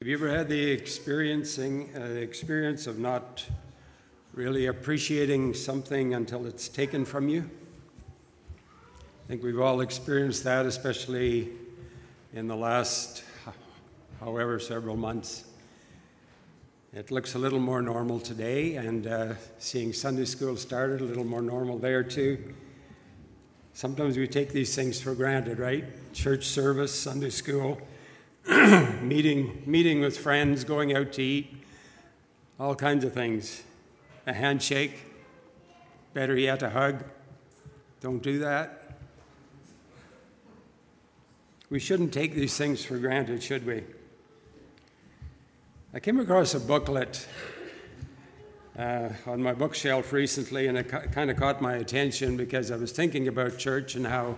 Have you ever had the experiencing uh, experience of not really appreciating something until it's taken from you? I think we've all experienced that, especially in the last, however, several months. It looks a little more normal today, and uh, seeing Sunday school started a little more normal there too. Sometimes we take these things for granted, right? Church service, Sunday school meeting, meeting with friends, going out to eat, all kinds of things. A handshake, better yet, a hug. Don't do that. We shouldn't take these things for granted, should we? I came across a booklet uh, on my bookshelf recently, and it ca- kind of caught my attention because I was thinking about church and how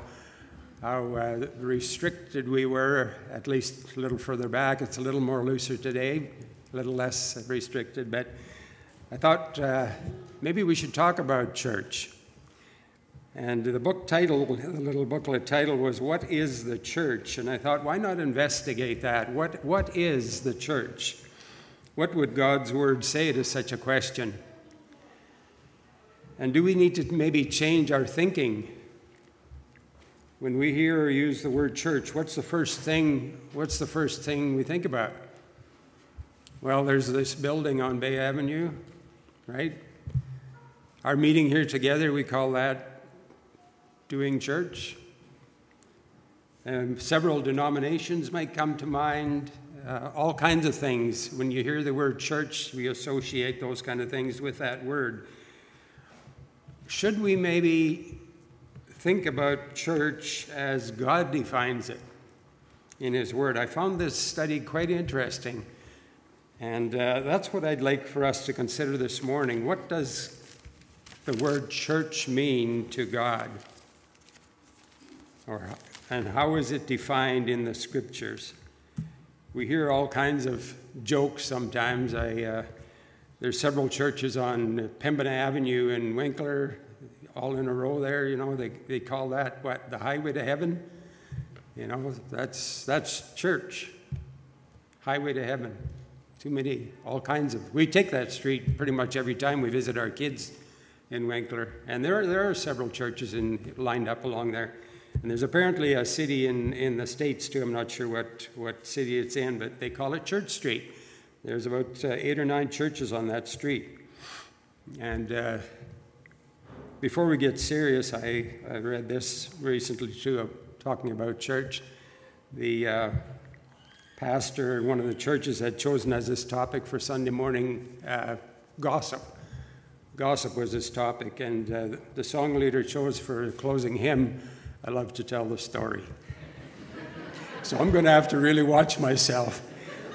how uh, restricted we were, at least a little further back. It's a little more looser today, a little less restricted, but I thought uh, maybe we should talk about church. And the book title, the little booklet title was What is the Church? And I thought, why not investigate that? What, what is the church? What would God's Word say to such a question? And do we need to maybe change our thinking when we hear or use the word church, what's the first thing, what's the first thing we think about? Well, there's this building on Bay Avenue, right? Our meeting here together, we call that doing church. And several denominations might come to mind, uh, all kinds of things. When you hear the word church, we associate those kind of things with that word. Should we maybe think about church as God defines it in His Word. I found this study quite interesting, and uh, that's what I'd like for us to consider this morning. What does the word church mean to God? Or, and how is it defined in the scriptures? We hear all kinds of jokes sometimes. I, uh, there's several churches on Pembina Avenue in Winkler all in a row there. You know, they, they call that what the highway to heaven. You know, that's that's church. Highway to heaven. Too many, all kinds of. We take that street pretty much every time we visit our kids in Winkler, and there are, there are several churches in, lined up along there. And there's apparently a city in, in the States too. I'm not sure what, what city it's in, but they call it Church Street. There's about uh, eight or nine churches on that street. And uh, before we get serious, I, I read this recently too, of talking about church. The uh, pastor in one of the churches had chosen as his topic for Sunday morning uh, gossip. Gossip was his topic, and uh, the song leader chose for closing hymn, I love to tell the story. so I'm going to have to really watch myself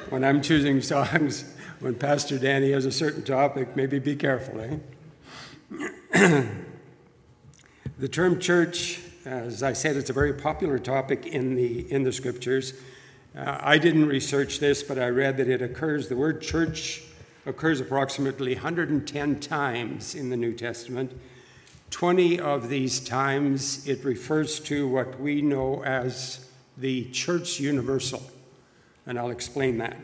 when I'm choosing songs. When Pastor Danny has a certain topic, maybe be careful, eh? The term church, as I said, it's a very popular topic in the, in the scriptures. Uh, I didn't research this, but I read that it occurs, the word church occurs approximately 110 times in the New Testament. 20 of these times it refers to what we know as the church universal, and I'll explain that.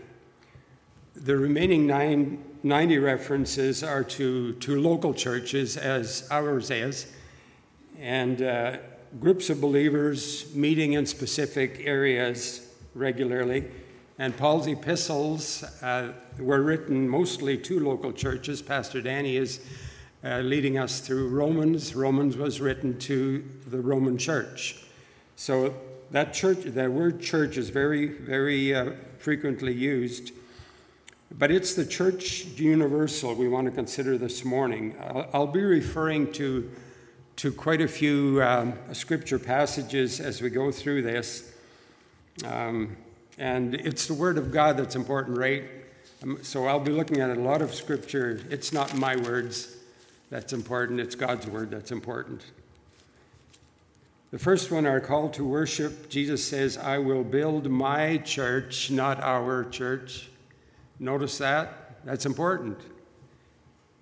The remaining nine, 90 references are to, to local churches, as ours is and uh, groups of believers meeting in specific areas regularly. And Paul's epistles uh, were written mostly to local churches. Pastor Danny is uh, leading us through Romans. Romans was written to the Roman church. So that church, that word church is very, very uh, frequently used. But it's the church universal we want to consider this morning. I'll, I'll be referring to to quite a few um, scripture passages as we go through this. Um, and it's the Word of God that's important, right? Um, so I'll be looking at a lot of scripture. It's not my words that's important, it's God's Word that's important. The first one, our call to worship, Jesus says, I will build my church, not our church. Notice that? That's important.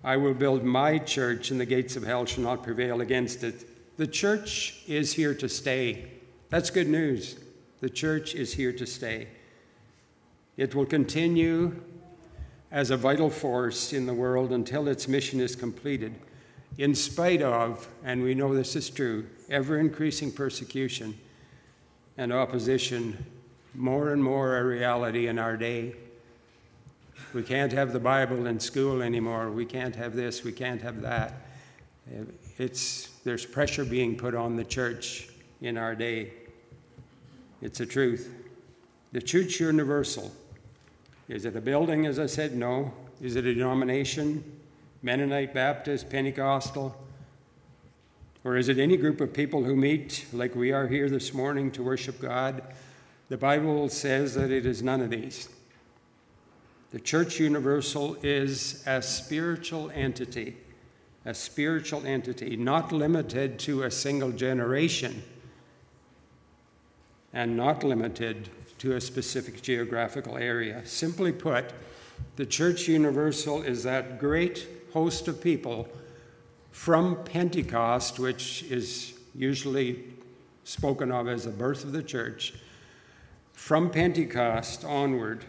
I will build my church, and the gates of hell shall not prevail against it. The church is here to stay. That's good news. The church is here to stay. It will continue as a vital force in the world until its mission is completed, in spite of, and we know this is true, ever increasing persecution and opposition, more and more a reality in our day. We can't have the Bible in school anymore. We can't have this. We can't have that. It's, there's pressure being put on the church in our day. It's a truth. The church universal. Is it a building, as I said? No. Is it a denomination? Mennonite, Baptist, Pentecostal? Or is it any group of people who meet like we are here this morning to worship God? The Bible says that it is none of these. The church universal is a spiritual entity, a spiritual entity, not limited to a single generation and not limited to a specific geographical area. Simply put, the church universal is that great host of people from Pentecost, which is usually spoken of as the birth of the church, from Pentecost onward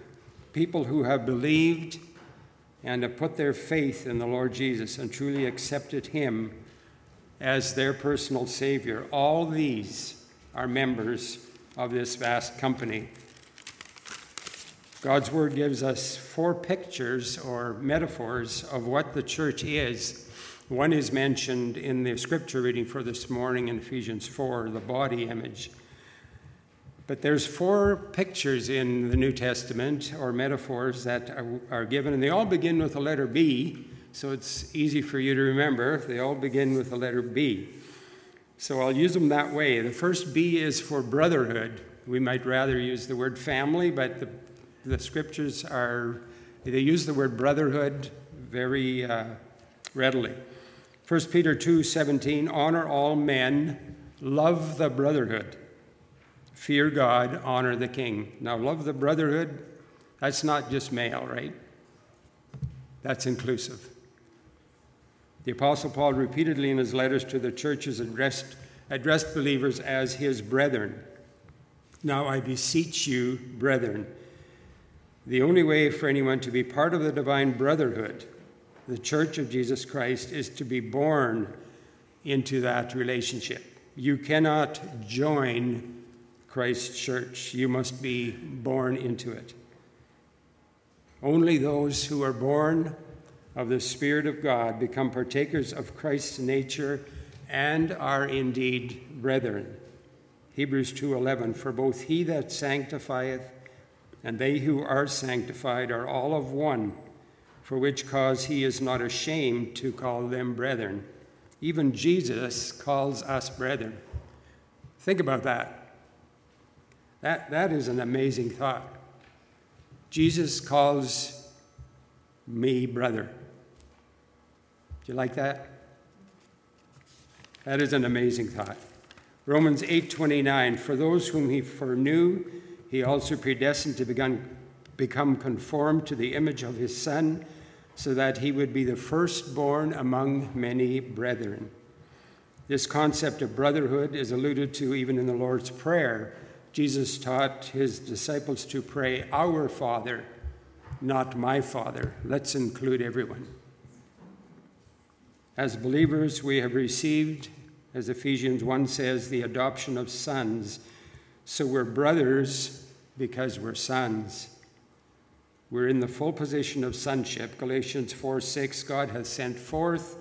people who have believed and have put their faith in the Lord Jesus and truly accepted Him as their personal Savior. All these are members of this vast company. God's Word gives us four pictures or metaphors of what the church is. One is mentioned in the scripture reading for this morning in Ephesians 4, the body image. But there's four pictures in the New Testament or metaphors that are, are, given, and they all begin with the letter B, so it's easy for you to remember. They all begin with the letter B. So I'll use them that way. The first B is for brotherhood. We might rather use the word family, but the, the scriptures are, they use the word brotherhood very uh, readily. 1 Peter 2 17, honor all men, love the brotherhood. Fear God, honor the king. Now, love the brotherhood, that's not just male, right? That's inclusive. The Apostle Paul repeatedly in his letters to the churches addressed, addressed believers as his brethren. Now I beseech you, brethren. The only way for anyone to be part of the divine brotherhood, the church of Jesus Christ, is to be born into that relationship. You cannot join Christ's church. You must be born into it. Only those who are born of the Spirit of God become partakers of Christ's nature and are indeed brethren. Hebrews 2:11 For both he that sanctifieth and they who are sanctified are all of one, for which cause he is not ashamed to call them brethren. Even Jesus calls us brethren. Think about that. That, that is an amazing thought. Jesus calls me brother. Do you like that? That is an amazing thought. Romans 8:29 For those whom he foreknew he also predestined to become conformed to the image of his son so that he would be the firstborn among many brethren. This concept of brotherhood is alluded to even in the Lord's prayer Jesus taught his disciples to pray, Our Father, not my Father. Let's include everyone. As believers, we have received, as Ephesians 1 says, the adoption of sons. So we're brothers because we're sons. We're in the full position of sonship. Galatians 4 6, God has sent forth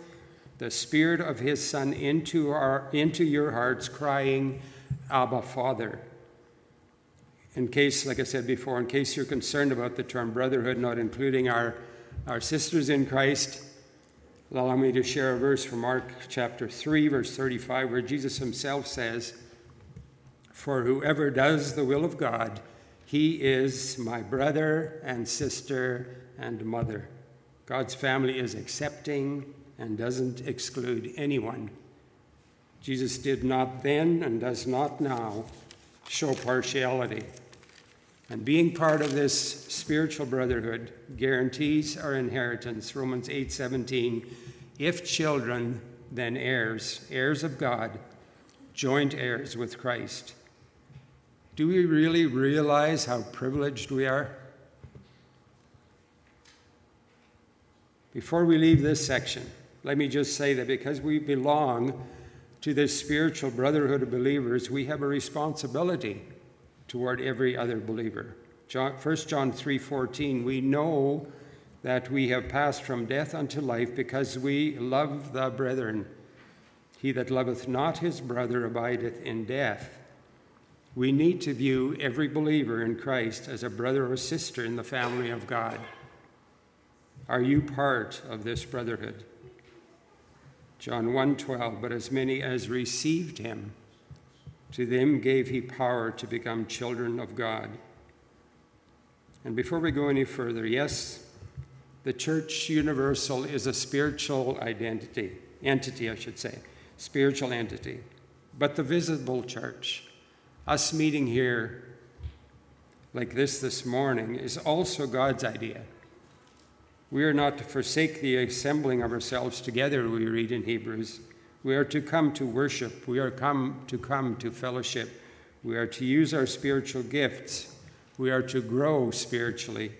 the Spirit of His Son into, our, into your hearts, crying, Abba, Father in case, like I said before, in case you're concerned about the term brotherhood not including our, our sisters in Christ, allow me to share a verse from Mark chapter 3, verse 35, where Jesus himself says, For whoever does the will of God, he is my brother and sister and mother. God's family is accepting and doesn't exclude anyone. Jesus did not then and does not now show partiality. And being part of this spiritual brotherhood guarantees our inheritance. Romans 8:17, if children, then heirs, heirs of God, joint heirs with Christ. Do we really realize how privileged we are? Before we leave this section, let me just say that because we belong to this spiritual brotherhood of believers, we have a responsibility toward every other believer. John, 1 John 3:14, we know that we have passed from death unto life because we love the brethren. He that loveth not his brother abideth in death. We need to view every believer in Christ as a brother or sister in the family of God. Are you part of this brotherhood? John 1:12 But as many as received him to them gave he power to become children of God. And before we go any further, yes, the church universal is a spiritual identity, entity, I should say, spiritual entity. But the visible church, us meeting here like this this morning, is also God's idea. We are not to forsake the assembling of ourselves together, we read in Hebrews. We are to come to worship. We are come to come to fellowship. We are to use our spiritual gifts. We are to grow spiritually.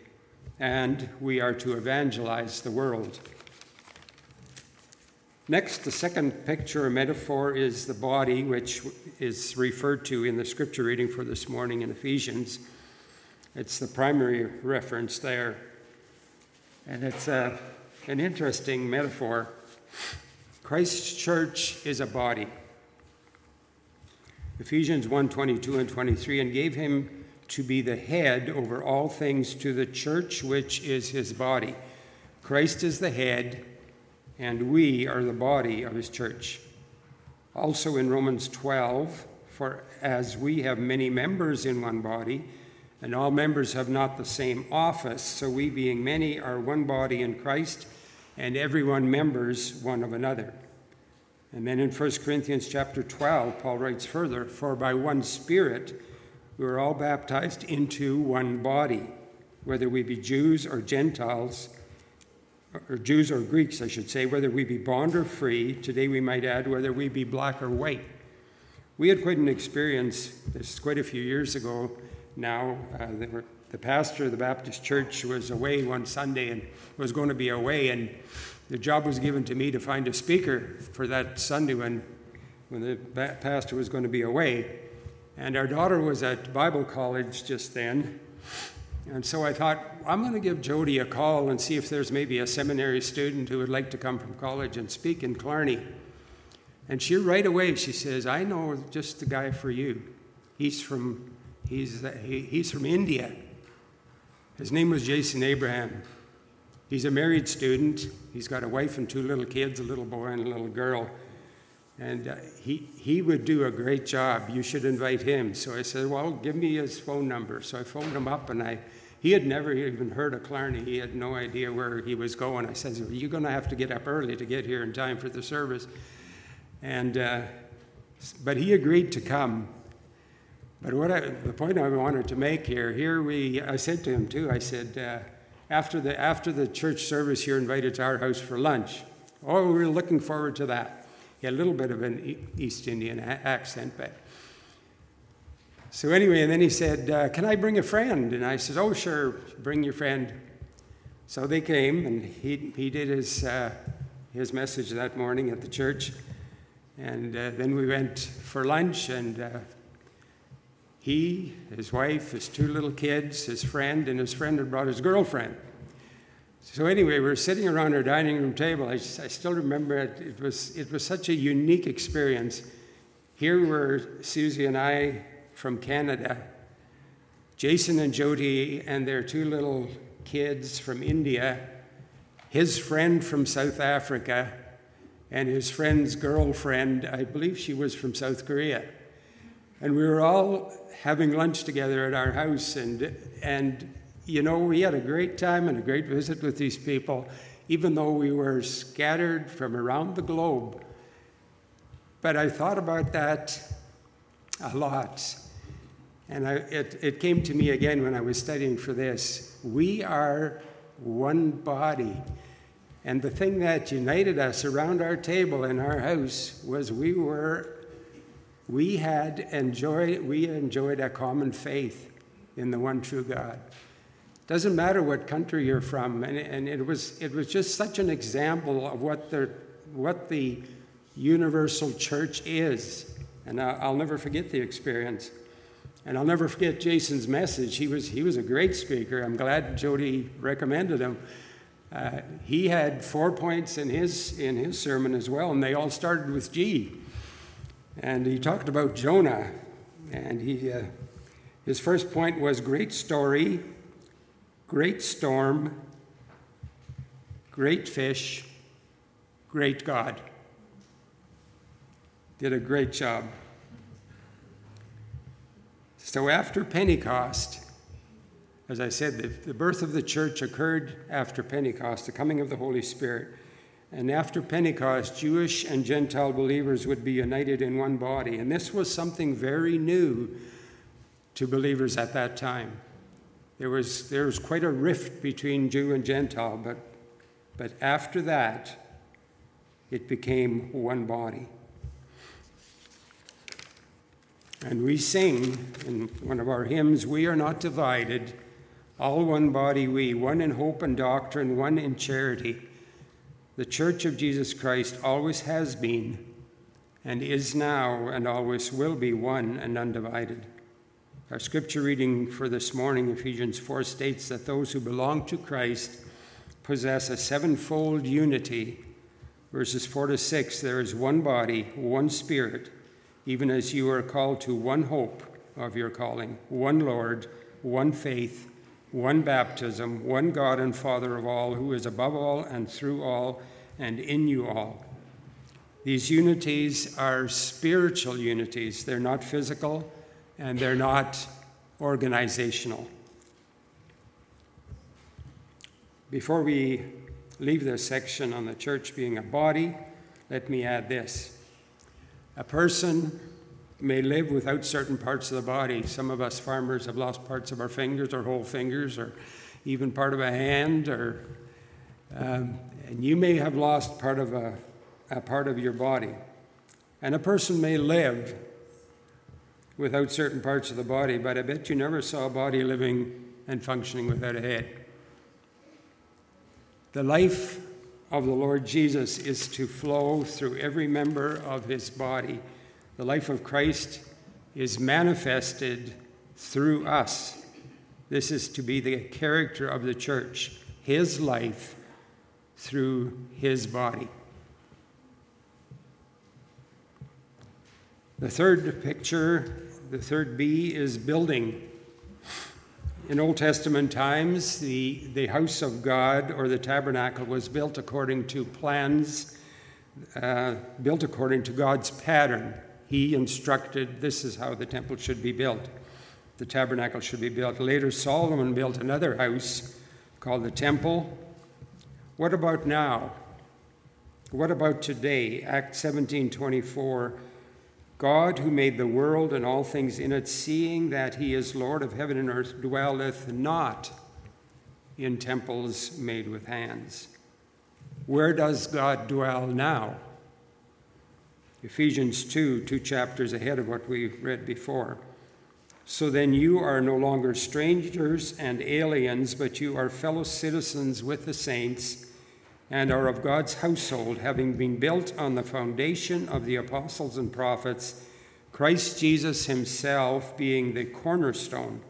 And we are to evangelize the world. Next, the second picture or metaphor is the body, which is referred to in the scripture reading for this morning in Ephesians. It's the primary reference there. And it's a, an interesting metaphor. Christ's church is a body. Ephesians 1 22 and 23, and gave him to be the head over all things to the church, which is his body. Christ is the head, and we are the body of his church. Also in Romans 12, for as we have many members in one body, and all members have not the same office, so we, being many, are one body in Christ, and everyone members one of another. And then in 1 Corinthians chapter 12, Paul writes further, For by one Spirit we are all baptized into one body, whether we be Jews or Gentiles, or Jews or Greeks, I should say, whether we be bond or free, today we might add, whether we be black or white. We had quite an experience, this is quite a few years ago, now. Uh, were, the pastor of the Baptist church was away one Sunday and was going to be away, and the job was given to me to find a speaker for that Sunday when, when the pastor was going to be away. And our daughter was at Bible college just then. And so I thought, I'm going to give Jody a call and see if there's maybe a seminary student who would like to come from college and speak in Killarney. And she right away she says, I know just the guy for you. He's from He's, he, he's from India. His name was Jason Abraham. He's a married student. He's got a wife and two little kids, a little boy and a little girl. And uh, he, he would do a great job. You should invite him. So I said, Well, give me his phone number. So I phoned him up, and I, he had never even heard of Killarney. He had no idea where he was going. I said, You're going to have to get up early to get here in time for the service. And, uh, but he agreed to come. But what I, the point I wanted to make here, here we, I said to him too, I said, uh, after, the, after the church service, you're invited to our house for lunch. Oh, we are looking forward to that. He had a little bit of an East Indian a- accent, but. So anyway, and then he said, uh, Can I bring a friend? And I said, Oh, sure, bring your friend. So they came, and he, he did his, uh, his message that morning at the church. And uh, then we went for lunch, and uh, he, his wife, his two little kids, his friend, and his friend had brought his girlfriend. So anyway, we were sitting around our dining room table. I, I still remember it. It was, it was such a unique experience. Here were Susie and I from Canada, Jason and Jody and their two little kids from India, his friend from South Africa, and his friend's girlfriend, I believe she was from South Korea. And we were all having lunch together at our house, and, and you know, we had a great time and a great visit with these people, even though we were scattered from around the globe. But I thought about that a lot. And I, it, it came to me again when I was studying for this. We are one body. And the thing that united us around our table in our house was we were we had enjoyed, we enjoyed a common faith in the one true God. Doesn't matter what country you're from. And, and it, was, it was just such an example of what the, what the universal church is. And I'll never forget the experience. And I'll never forget Jason's message. He was, he was a great speaker. I'm glad Jody recommended him. Uh, he had four points in his, in his sermon as well, and they all started with G. And he talked about Jonah. And he, uh, his first point was great story, great storm, great fish, great God. Did a great job. So after Pentecost, as I said, the, the, birth of the church occurred after Pentecost, the coming of the Holy Spirit. And after Pentecost, Jewish and Gentile believers would be united in one body. And this was something very new to believers at that time. There was, there was quite a rift between Jew and Gentile, but, but after that, it became one body. And we sing in one of our hymns, We are not divided, all one body we, one in hope and doctrine, one in charity. The Church of Jesus Christ always has been, and is now, and always will be one and undivided. Our scripture reading for this morning, Ephesians 4, states that those who belong to Christ possess a sevenfold unity. Verses 4 to 6 there is one body, one spirit, even as you are called to one hope of your calling, one Lord, one faith, one baptism, one God and Father of all, who is above all and through all and in you all. These unities are spiritual unities, they're not physical and they're not organizational. Before we leave this section on the church being a body, let me add this. A person may live without certain parts of the body. Some of us farmers have lost parts of our fingers or whole fingers or even part of a hand or um, and you may have lost part of a, a part of your body. And a person may live without certain parts of the body, but I bet you never saw a body living and functioning without a head. The life of the Lord Jesus is to flow through every member of his body. The life of Christ is manifested through us. This is to be the character of the church, his life through his body. The third picture, the third B, is building. In Old Testament times, the, the house of God or the tabernacle was built according to plans, uh, built according to God's pattern. He instructed this is how the temple should be built, the tabernacle should be built. Later, Solomon built another house called the temple. What about now? What about today? Act 17 24 God, who made the world and all things in it, seeing that he is Lord of heaven and earth, dwelleth not in temples made with hands. Where does God dwell now? Ephesians 2, two chapters ahead of what we read before. So then you are no longer strangers and aliens, but you are fellow citizens with the saints and are of God's household, having been built on the foundation of the apostles and prophets, Christ Jesus himself being the cornerstone,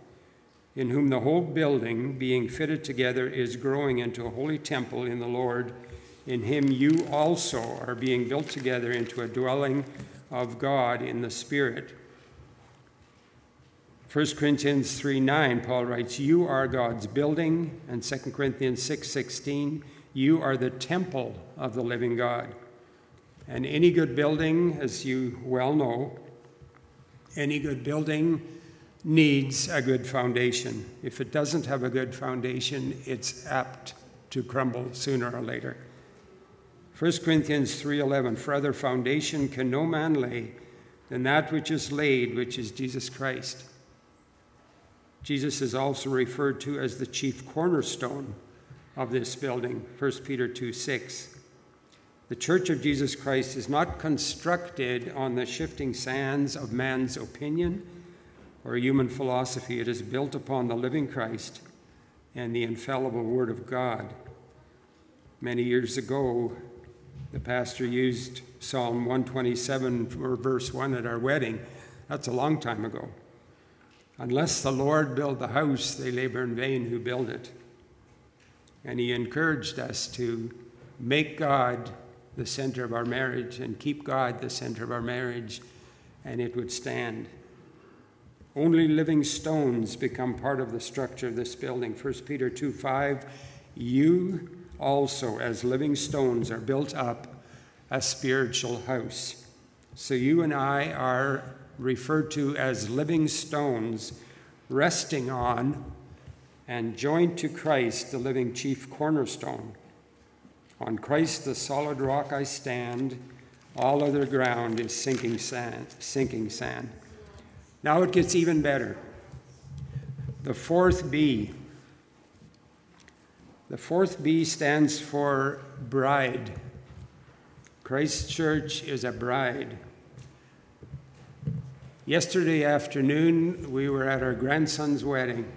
in whom the whole building, being fitted together, is growing into a holy temple in the Lord. In him you also are being built together into a dwelling of God in the Spirit. 1 Corinthians 3 9, Paul writes, You are God's building, and 2 Corinthians 6 16, you are the temple of the living God. And any good building, as you well know, any good building needs a good foundation. If it doesn't have a good foundation, it's apt to crumble sooner or later. 1 Corinthians 3:11 For other foundation can no man lay than that which is laid, which is Jesus Christ. Jesus is also referred to as the chief cornerstone of this building, 1 Peter 2 6. The Church of Jesus Christ is not constructed on the shifting sands of man's opinion or human philosophy. It is built upon the living Christ, and the infallible Word of God. Many years ago, the pastor used Psalm 127 for verse 1 at our wedding. That's a long time ago. Unless the Lord build the house, they labor in vain who build it. And he encouraged us to make God the center of our marriage and keep God the center of our marriage, and it would stand. Only living stones become part of the structure of this building. 1 Peter 2 5, you also, as living stones, are built up a spiritual house. So you and I are referred to as living stones, resting on and joined to Christ, the living chief cornerstone. On Christ, the solid rock, I stand. All other ground is sinking sand. Sinking sand. Now it gets even better. The fourth B. The fourth B stands for bride. Christ Church is a bride. Yesterday afternoon, we were at our grandson's wedding.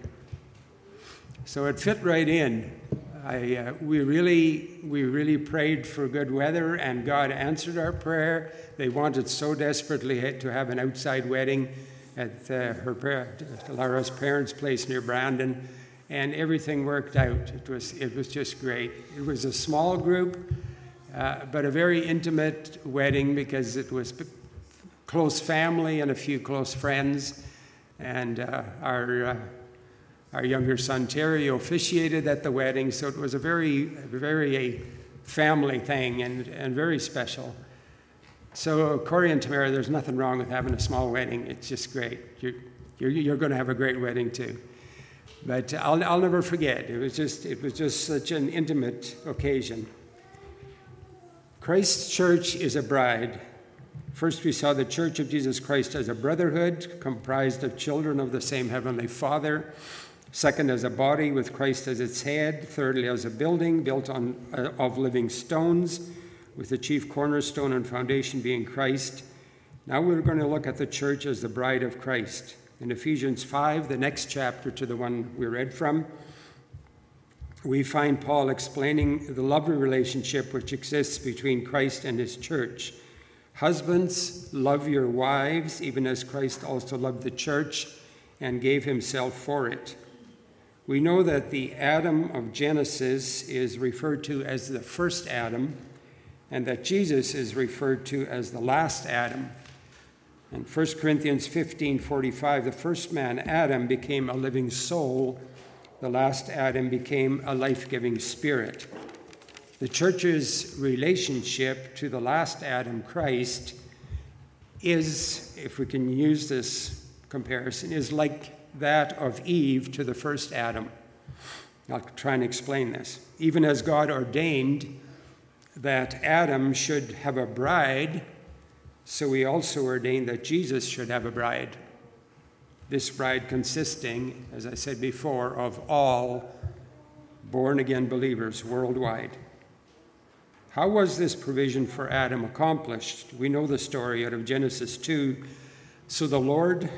So it fit right in. I, uh, we, really, we really prayed for good weather, and God answered our prayer. They wanted so desperately to have an outside wedding at uh, her Lara's parents' place near Brandon, and everything worked out. It was it was just great. It was a small group, uh, but a very intimate wedding because it was close family and a few close friends, and uh, our. Uh, our younger son Terry officiated at the wedding, so it was a very, very a family thing and, and very special. So, Corey and Tamara, there's nothing wrong with having a small wedding. It's just great. You're, you're, you're going to have a great wedding too. But I'll, I'll never forget. It was, just, it was just such an intimate occasion. Christ's church is a bride. First, we saw the Church of Jesus Christ as a brotherhood comprised of children of the same Heavenly Father. Second, as a body with Christ as its head. Thirdly, as a building built on, uh, of living stones with the chief cornerstone and foundation being Christ. Now we're going to look at the church as the bride of Christ. In Ephesians 5, the next chapter to the one we read from, we find Paul explaining the lovely relationship which exists between Christ and his church. Husbands, love your wives, even as Christ also loved the church and gave himself for it. We know that the Adam of Genesis is referred to as the first Adam and that Jesus is referred to as the last Adam. In 1 Corinthians 15 45, the first man, Adam, became a living soul. The last Adam became a life giving spirit. The church's relationship to the last Adam, Christ, is, if we can use this comparison, is like that of Eve to the first Adam. I'll try and explain this. Even as God ordained that Adam should have a bride, so he also ordained that Jesus should have a bride. This bride consisting, as I said before, of all born again believers worldwide. How was this provision for Adam accomplished? We know the story out of Genesis 2. So the Lord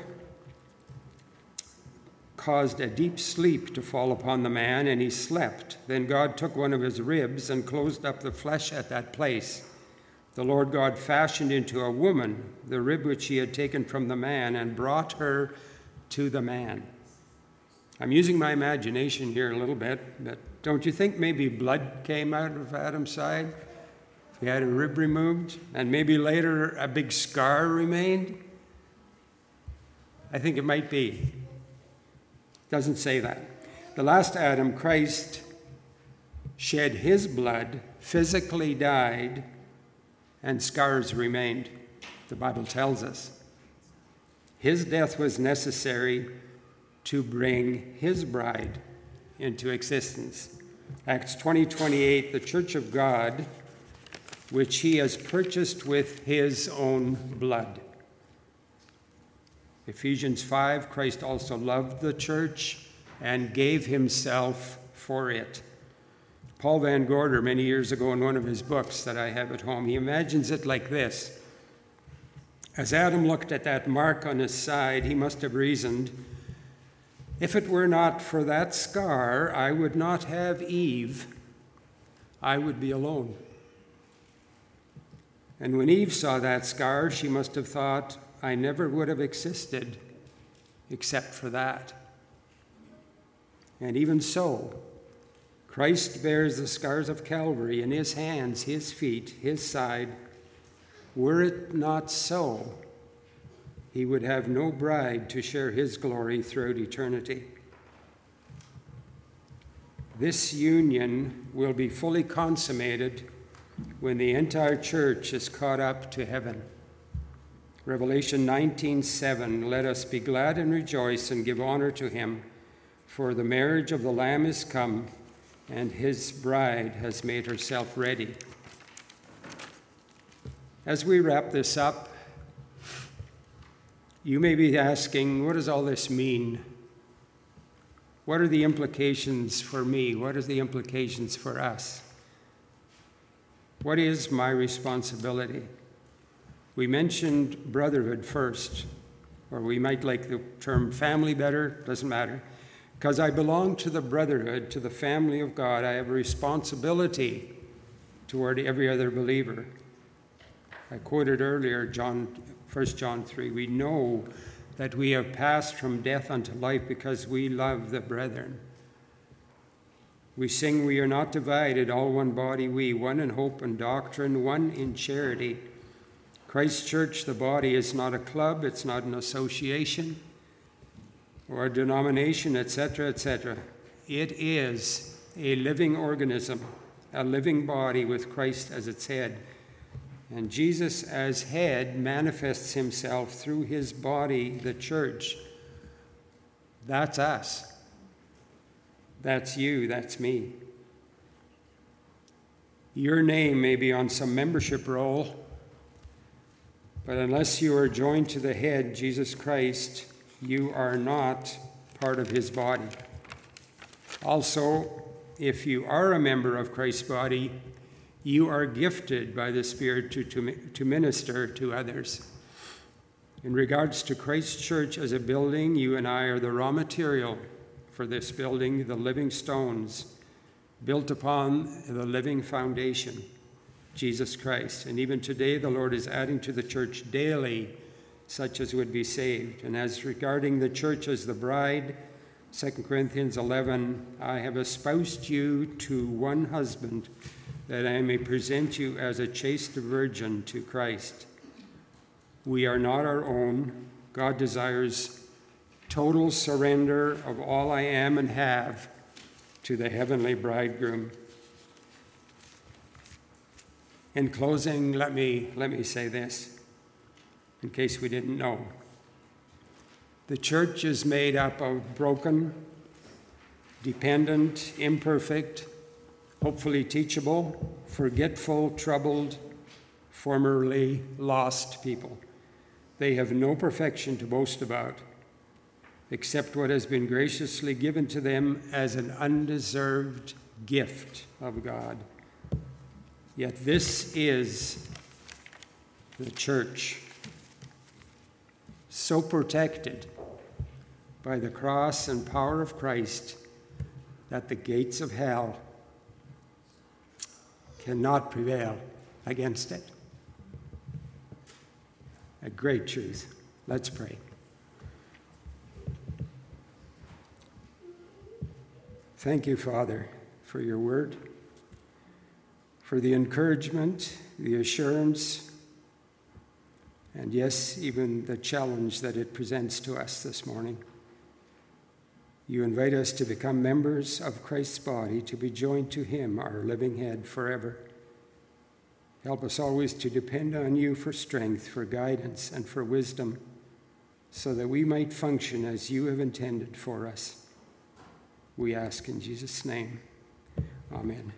caused a deep sleep to fall upon the man, and he slept. Then God took one of his ribs and closed up the flesh at that place. The Lord God fashioned into a woman the rib which he had taken from the man and brought her to the man. I'm using my imagination here a little bit, but don't you think maybe blood came out of Adam's side? He had a rib removed, and maybe later a big scar remained? I think it might be. Doesn't say that. The last Adam, Christ, shed his blood, physically died, and scars remained. The Bible tells us. His death was necessary to bring his bride into existence. Acts 20 28, the church of God, which he has purchased with his own blood. Ephesians 5 Christ also loved the church and gave himself for it. Paul Van Gorder, many years ago, in one of his books that I have at home, he imagines it like this As Adam looked at that mark on his side, he must have reasoned, If it were not for that scar, I would not have Eve. I would be alone. And when Eve saw that scar, she must have thought, I never would have existed except for that. And even so, Christ bears the scars of Calvary in his hands, his feet, his side. Were it not so, he would have no bride to share his glory throughout eternity. This union will be fully consummated when the entire church is caught up to heaven. Revelation 19:7 Let us be glad and rejoice and give honor to him for the marriage of the lamb is come and his bride has made herself ready. As we wrap this up, you may be asking, what does all this mean? What are the implications for me? What are the implications for us? What is my responsibility? We mentioned brotherhood first, or we might like the term family better, doesn't matter. Because I belong to the brotherhood, to the family of God, I have a responsibility toward every other believer. I quoted earlier John 1 John 3. We know that we have passed from death unto life because we love the brethren. We sing, We are not divided, all one body we, one in hope and doctrine, one in charity. Christ Church, the body, is not a club, it's not an association or denomination, etc., etc. It is a living organism, a living body with Christ as its head. And Jesus, as head, manifests himself through his body, the church. That's us. That's you. That's me. Your name may be on some membership roll, but unless you are joined to the head, Jesus Christ, you are not part of his body. Also, if you are a member of Christ's body, you are gifted by the Spirit to, to, to minister to others. In regards to Christ's church as a building, you and I are the raw material for this building, the living stones built upon the living foundation, Jesus Christ. And even today, the Lord is adding to the church daily such as would be saved. And as regarding the church as the bride, 2 Corinthians 11, I have espoused you to one husband, that I may present you as a chaste virgin to Christ. We are not our own. God desires total surrender of all I am and have to the heavenly bridegroom. In closing, let me, let me say this in case we didn't know. The church is made up of broken, dependent, imperfect, hopefully teachable, forgetful, troubled, formerly lost people. They have no perfection to boast about except what has been graciously given to them as an undeserved gift of God. Yet this is the church so protected by the cross and power of Christ that the gates of hell cannot prevail against it. A great truth. Let's pray. Thank you, Father, for your word, for the encouragement, the assurance, and yes, even the challenge that it presents to us this morning. You invite us to become members of Christ's body, to be joined to Him, our living head, forever. Help us always to depend on you for strength, for guidance, and for wisdom, so that we might function as you have intended for us. We ask in Jesus' name. Amen.